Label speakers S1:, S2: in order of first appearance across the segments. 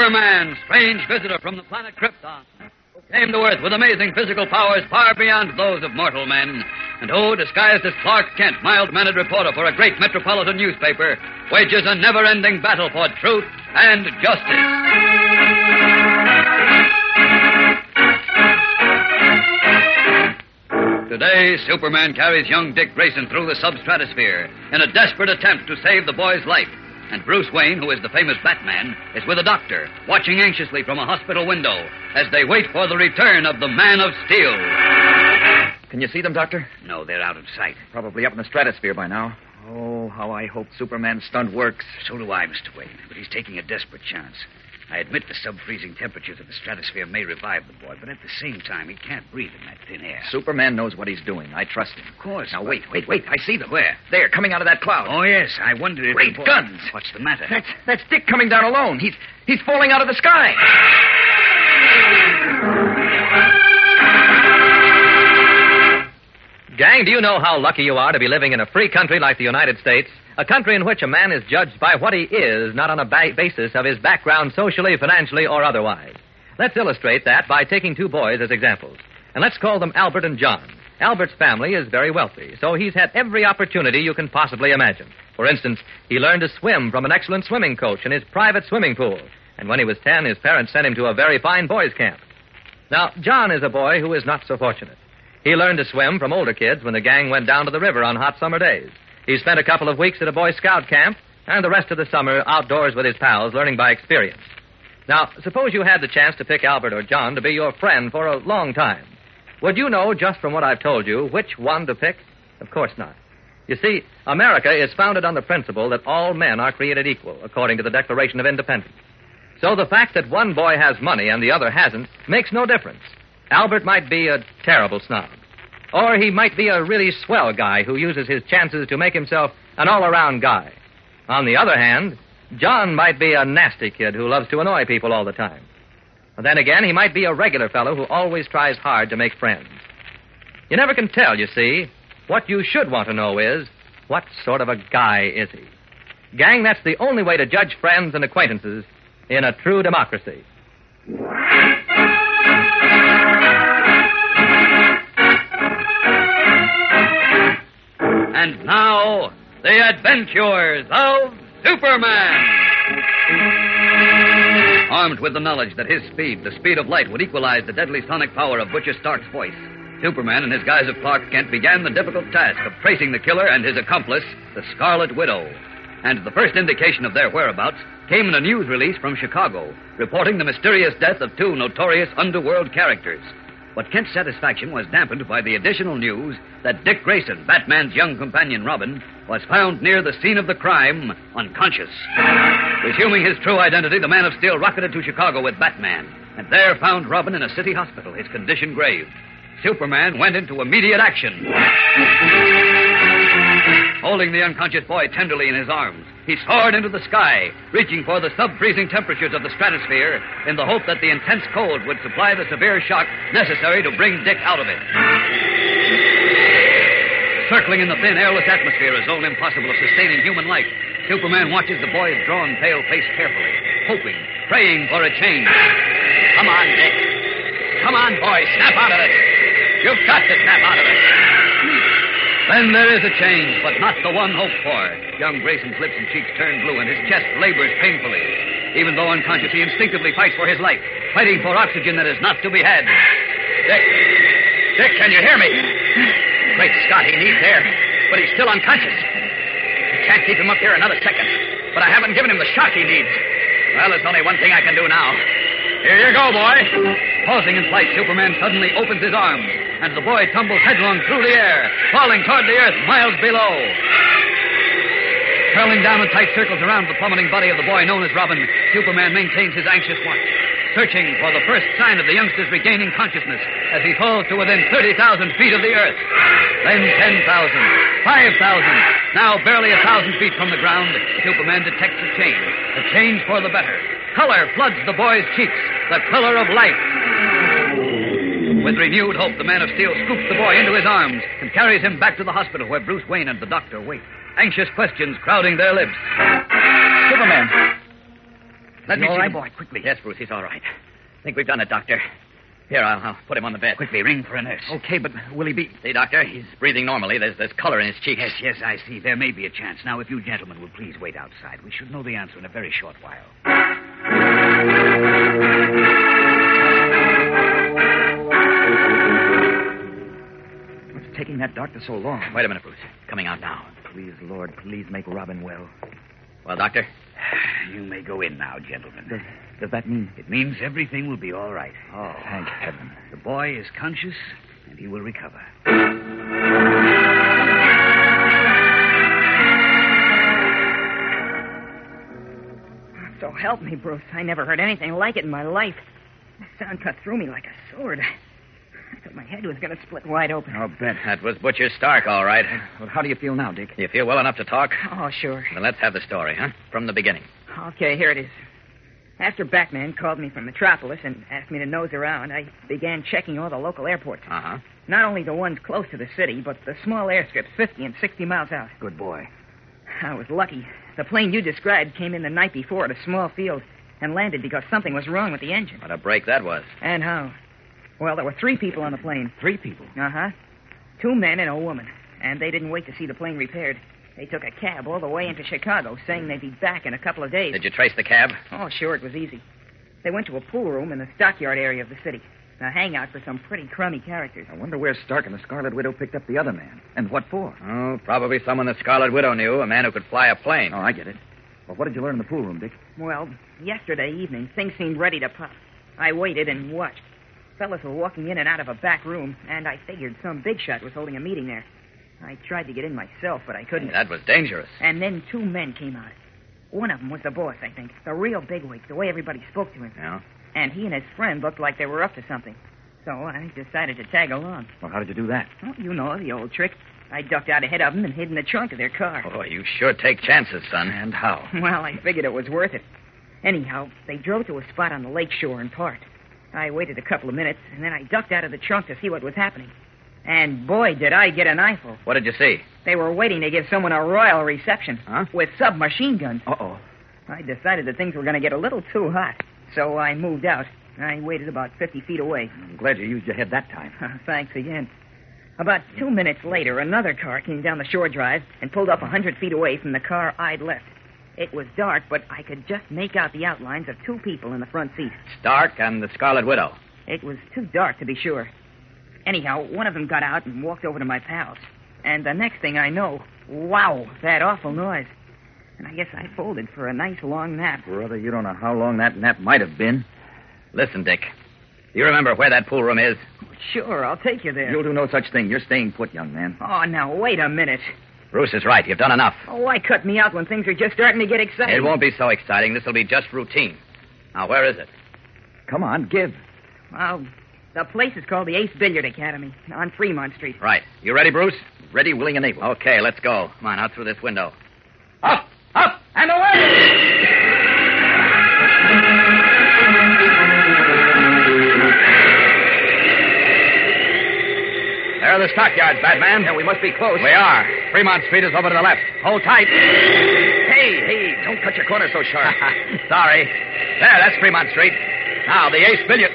S1: Superman, strange visitor from the planet Krypton, who came to Earth with amazing physical powers far beyond those of mortal men, and who, disguised as Clark Kent, mild-mannered reporter for a great metropolitan newspaper, wages a never-ending battle for truth and justice. Today, Superman carries young Dick Grayson through the substratosphere in a desperate attempt to save the boy's life. And Bruce Wayne, who is the famous Batman, is with a doctor, watching anxiously from a hospital window as they wait for the return of the Man of Steel.
S2: Can you see them, Doctor?
S1: No, they're out of sight.
S2: Probably up in the stratosphere by now. Oh, how I hope Superman's stunt works.
S3: So do I, Mr. Wayne, but he's taking a desperate chance. I admit the sub-freezing temperatures of the stratosphere may revive the boy, but at the same time, he can't breathe in that thin air.
S2: Superman knows what he's doing. I trust him.
S3: Of course.
S2: Now, wait, wait, wait. I see them.
S3: Where?
S2: There, coming out of that cloud.
S3: Oh, yes. I wondered if...
S2: Great
S3: boy-
S2: guns.
S3: What's the matter?
S2: That's, that's Dick coming down alone. He's, he's falling out of the sky.
S4: Gang, do you know how lucky you are to be living in a free country like the United States? A country in which a man is judged by what he is, not on a ba- basis of his background socially, financially, or otherwise. Let's illustrate that by taking two boys as examples. And let's call them Albert and John. Albert's family is very wealthy, so he's had every opportunity you can possibly imagine. For instance, he learned to swim from an excellent swimming coach in his private swimming pool. And when he was 10, his parents sent him to a very fine boys' camp. Now, John is a boy who is not so fortunate. He learned to swim from older kids when the gang went down to the river on hot summer days. He spent a couple of weeks at a Boy Scout camp and the rest of the summer outdoors with his pals, learning by experience. Now, suppose you had the chance to pick Albert or John to be your friend for a long time. Would you know, just from what I've told you, which one to pick? Of course not. You see, America is founded on the principle that all men are created equal, according to the Declaration of Independence. So the fact that one boy has money and the other hasn't makes no difference. Albert might be a terrible snob. Or he might be a really swell guy who uses his chances to make himself an all around guy. On the other hand, John might be a nasty kid who loves to annoy people all the time. And then again, he might be a regular fellow who always tries hard to make friends. You never can tell, you see. What you should want to know is what sort of a guy is he? Gang, that's the only way to judge friends and acquaintances in a true democracy.
S1: And now, the adventures of Superman.
S3: Armed with the knowledge that his speed, the speed of light, would equalize the deadly sonic power of Butcher Stark's voice, Superman, in his guise of Clark Kent, began the difficult task of tracing the killer and his accomplice, the Scarlet Widow. And the first indication of their whereabouts came in a news release from Chicago, reporting the mysterious death of two notorious underworld characters. But Kent's satisfaction was dampened by the additional news that Dick Grayson, Batman's young companion Robin, was found near the scene of the crime, unconscious. Resuming his true identity, the Man of Steel rocketed to Chicago with Batman, and there found Robin in a city hospital, his condition grave. Superman went into immediate action. Holding the unconscious boy tenderly in his arms, he soared into the sky, reaching for the sub freezing temperatures of the stratosphere in the hope that the intense cold would supply the severe shock necessary to bring Dick out of it. Circling in the thin, airless atmosphere, a zone impossible of sustaining human life, Superman watches the boy's drawn, pale face carefully, hoping, praying for a change.
S2: Come on, Dick. Come on, boy. Snap out of it. You've got to snap out of it.
S3: Then there is a change, but not the one hoped for. Young Grayson's lips and cheeks turn blue, and his chest labors painfully. Even though unconscious, he instinctively fights for his life, fighting for oxygen that is not to be had.
S2: Dick. Dick, can you hear me? Great Scott, he needs air, but he's still unconscious. I can't keep him up here another second, but I haven't given him the shock he needs. Well, there's only one thing I can do now. Here you go, boy.
S3: Pausing in flight, Superman suddenly opens his arms, and the boy tumbles headlong through the air, falling toward the earth miles below. Curling down in tight circles around the plummeting body of the boy known as Robin, Superman maintains his anxious watch, searching for the first sign of the youngster's regaining consciousness as he falls to within 30,000 feet of the earth. Then 10,000, 5,000, now barely a thousand feet from the ground, Superman detects a change, a change for the better. Color floods the boy's cheeks, the color of life. With renewed hope, the man of steel scoops the boy into his arms and carries him back to the hospital where Bruce Wayne and the doctor wait. Anxious questions crowding their lips.
S2: Superman. Let
S3: Is
S2: me see
S3: right?
S2: the boy quickly. Yes, Bruce, he's all right. I think we've done it, Doctor. Here, I'll, I'll put him on the bed.
S5: Quickly, ring for a nurse.
S2: Okay, but will he be? See, Doctor, he's breathing normally. There's there's color in his cheeks.
S5: Yes, yes, I see. There may be a chance. Now, if you gentlemen will please wait outside, we should know the answer in a very short while.
S2: What's taking that doctor so long? Wait a minute, Bruce. Coming out now. Please, Lord, please make Robin well. Well, Doctor,
S5: You may go in now, gentlemen.
S2: does, does that mean?
S5: It means everything will be all right.
S2: Oh, thank heaven.
S5: The boy is conscious, and he will recover.
S6: So help me, Bruce. I never heard anything like it in my life. The sound cut through me like a sword. I thought my head was going to split wide open.
S2: I'll bet. That was Butcher Stark, all right. Well, how do you feel now, Dick? You feel well enough to talk?
S6: Oh, sure.
S2: Then let's have the story, huh? From the beginning.
S6: Okay, here it is. After Batman called me from Metropolis and asked me to nose around, I began checking all the local airports.
S2: Uh huh.
S6: Not only the ones close to the city, but the small airstrips 50 and 60 miles out.
S2: Good boy.
S6: I was lucky. The plane you described came in the night before at a small field and landed because something was wrong with the engine.
S2: What a break that was.
S6: And how? Well, there were three people on the plane.
S2: Three people.
S6: Uh huh. Two men and a woman. And they didn't wait to see the plane repaired. They took a cab all the way into Chicago, saying they'd be back in a couple of days.
S2: Did you trace the cab?
S6: Oh, sure, it was easy. They went to a pool room in the stockyard area of the city, a hangout for some pretty crummy characters.
S2: I wonder where Stark and the Scarlet Widow picked up the other man. And what for? Oh, probably someone the Scarlet Widow knew, a man who could fly a plane. Oh, I get it. Well, what did you learn in the pool room, Dick?
S6: Well, yesterday evening, things seemed ready to pop. I waited and watched. Fellas were walking in and out of a back room, and I figured some big shot was holding a meeting there. I tried to get in myself, but I couldn't.
S2: That was dangerous.
S6: And then two men came out. One of them was the boss, I think. The real bigwig, the way everybody spoke to him.
S2: Yeah?
S6: And he and his friend looked like they were up to something. So I decided to tag along.
S2: Well, how did you do that?
S6: Well, you know the old trick. I ducked out ahead of them and hid in the trunk of their car.
S2: Oh, you sure take chances, son. And how?
S6: Well, I figured it was worth it. Anyhow, they drove to a spot on the lake shore and parked. I waited a couple of minutes, and then I ducked out of the trunk to see what was happening. And boy, did I get an eyeful.
S2: What did you see?
S6: They were waiting to give someone a royal reception
S2: Huh?
S6: with submachine guns.
S2: Uh-oh.
S6: I decided that things were going to get a little too hot, so I moved out. I waited about 50 feet away.
S2: I'm glad you used your head that time.
S6: Thanks again. About two minutes later, another car came down the shore drive and pulled up a hundred feet away from the car I'd left. It was dark, but I could just make out the outlines of two people in the front seat.
S2: Stark and the Scarlet Widow.
S6: It was too dark to be sure. Anyhow, one of them got out and walked over to my pals. And the next thing I know, wow, that awful noise. And I guess I folded for a nice long nap.
S2: Brother, you don't know how long that nap might have been. Listen, Dick. You remember where that pool room is?
S6: Sure, I'll take you there.
S2: You'll do no such thing. You're staying put, young man.
S6: Oh, now, wait a minute.
S2: Bruce is right. You've done enough.
S6: Oh, why cut me out when things are just starting to get exciting?
S2: It won't be so exciting. This will be just routine. Now, where is it? Come on, give.
S6: Well, The place is called the Ace Billiard Academy on Fremont Street.
S2: Right. You ready, Bruce?
S3: Ready, willing, and able.
S2: Okay, let's go.
S3: Come on, out through this window.
S2: Up, up, and away! There are the stockyards, Batman.
S3: Yeah, we must be close.
S2: We are. Fremont Street is over to the left. Hold tight.
S3: Hey, hey, don't cut your corner so sharp.
S2: Sorry. There, that's Fremont Street. Now, the Ace Billiard.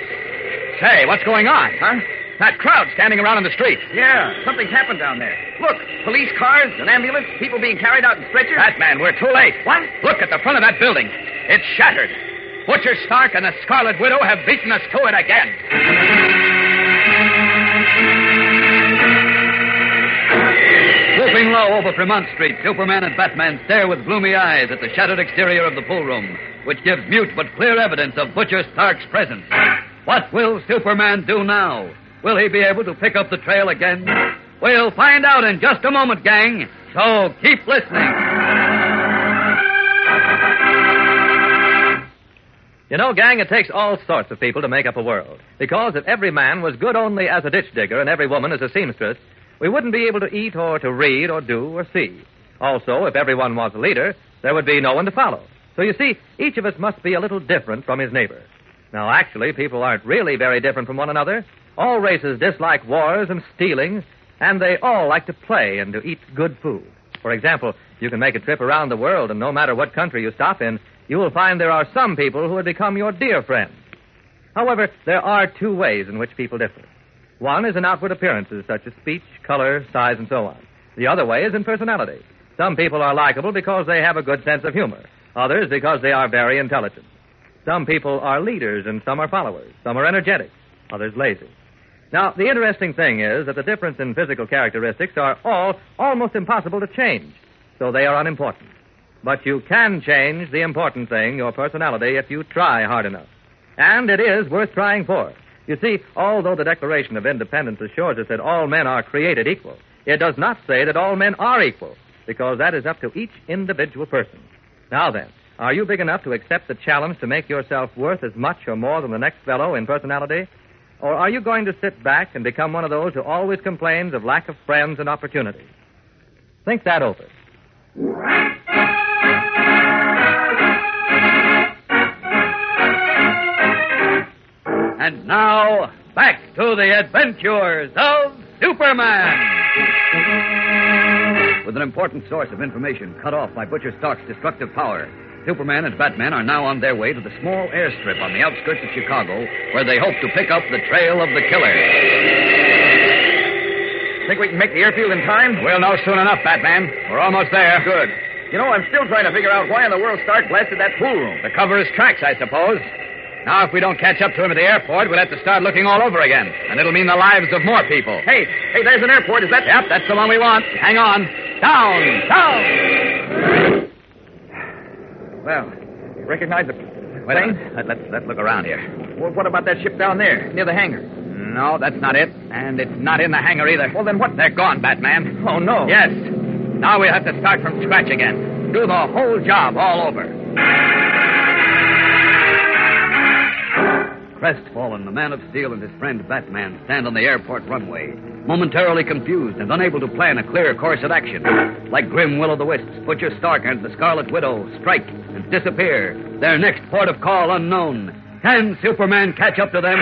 S2: Say, what's going on?
S3: Huh?
S2: That crowd standing around in the street.
S3: Yeah, something's happened down there. Look, police cars, an ambulance, people being carried out in stretchers.
S2: Batman, we're too late.
S3: What?
S2: Look at the front of that building. It's shattered. Butcher Stark and the Scarlet Widow have beaten us to it again.
S3: Swooping low over Fremont Street, Superman and Batman stare with gloomy eyes at the shattered exterior of the pool room, which gives mute but clear evidence of Butcher Stark's presence. What will Superman do now? Will he be able to pick up the trail again? We'll find out in just a moment, gang. So keep listening.
S4: You know, gang, it takes all sorts of people to make up a world. Because if every man was good only as a ditch digger and every woman as a seamstress, we wouldn't be able to eat or to read or do or see. Also, if everyone was a leader, there would be no one to follow. So you see, each of us must be a little different from his neighbor. Now, actually, people aren't really very different from one another. All races dislike wars and stealing, and they all like to play and to eat good food. For example, you can make a trip around the world, and no matter what country you stop in, you will find there are some people who would become your dear friends. However, there are two ways in which people differ. One is in outward appearances, such as speech, color, size, and so on. The other way is in personality. Some people are likable because they have a good sense of humor, others because they are very intelligent. Some people are leaders and some are followers. Some are energetic, others lazy. Now, the interesting thing is that the difference in physical characteristics are all almost impossible to change, so they are unimportant. But you can change the important thing, your personality, if you try hard enough. And it is worth trying for. You see, although the Declaration of Independence assures us that all men are created equal, it does not say that all men are equal, because that is up to each individual person. Now then, are you big enough to accept the challenge to make yourself worth as much or more than the next fellow in personality? Or are you going to sit back and become one of those who always complains of lack of friends and opportunities? Think that over.
S3: And now, back to the adventures of Superman. With an important source of information cut off by Butcher Stark's destructive power, Superman and Batman are now on their way to the small airstrip on the outskirts of Chicago, where they hope to pick up the trail of the killer.
S2: Think we can make the airfield in time? We'll know soon enough, Batman. We're almost there.
S3: Good.
S2: You know, I'm still trying to figure out why in the world Stark blasted that pool room. To cover his tracks, I suppose. Now, if we don't catch up to him at the airport, we'll have to start looking all over again. And it'll mean the lives of more people.
S3: Hey, hey, there's an airport. Is that?
S2: Yep, that's the one we want. Hang on. Down, down. Well, you recognize the
S3: Wait a
S2: plane?
S3: minute. Let, let's, let's look around here.
S2: Well, what about that ship down there, near the hangar?
S3: No, that's not it. And it's not in the hangar either.
S2: Well, then what?
S3: They're gone, Batman.
S2: Oh, no.
S3: Yes. Now we'll have to start from scratch again. Do the whole job all over. Crestfallen, the Man of Steel and his friend Batman stand on the airport runway, momentarily confused and unable to plan a clear course of action. Like grim Will o' the Wisps, Butcher Stark and the Scarlet Widow strike and disappear, their next port of call unknown. Can Superman catch up to them?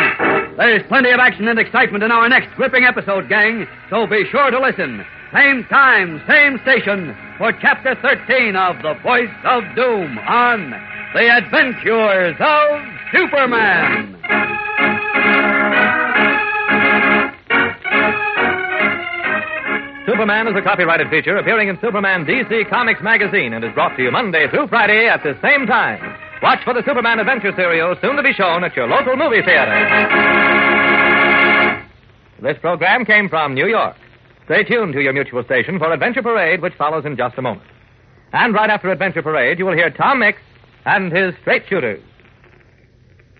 S3: There's plenty of action and excitement in our next gripping episode, gang, so be sure to listen. Same time, same station, for Chapter 13 of The Voice of Doom on The Adventures of Superman.
S4: Superman is a copyrighted feature appearing in Superman DC Comics magazine and is brought to you Monday through Friday at the same time. Watch for the Superman Adventure serial soon to be shown at your local movie theater. This program came from New York. Stay tuned to your mutual station for Adventure Parade, which follows in just a moment. And right after Adventure Parade, you will hear Tom Mix and his straight shooters.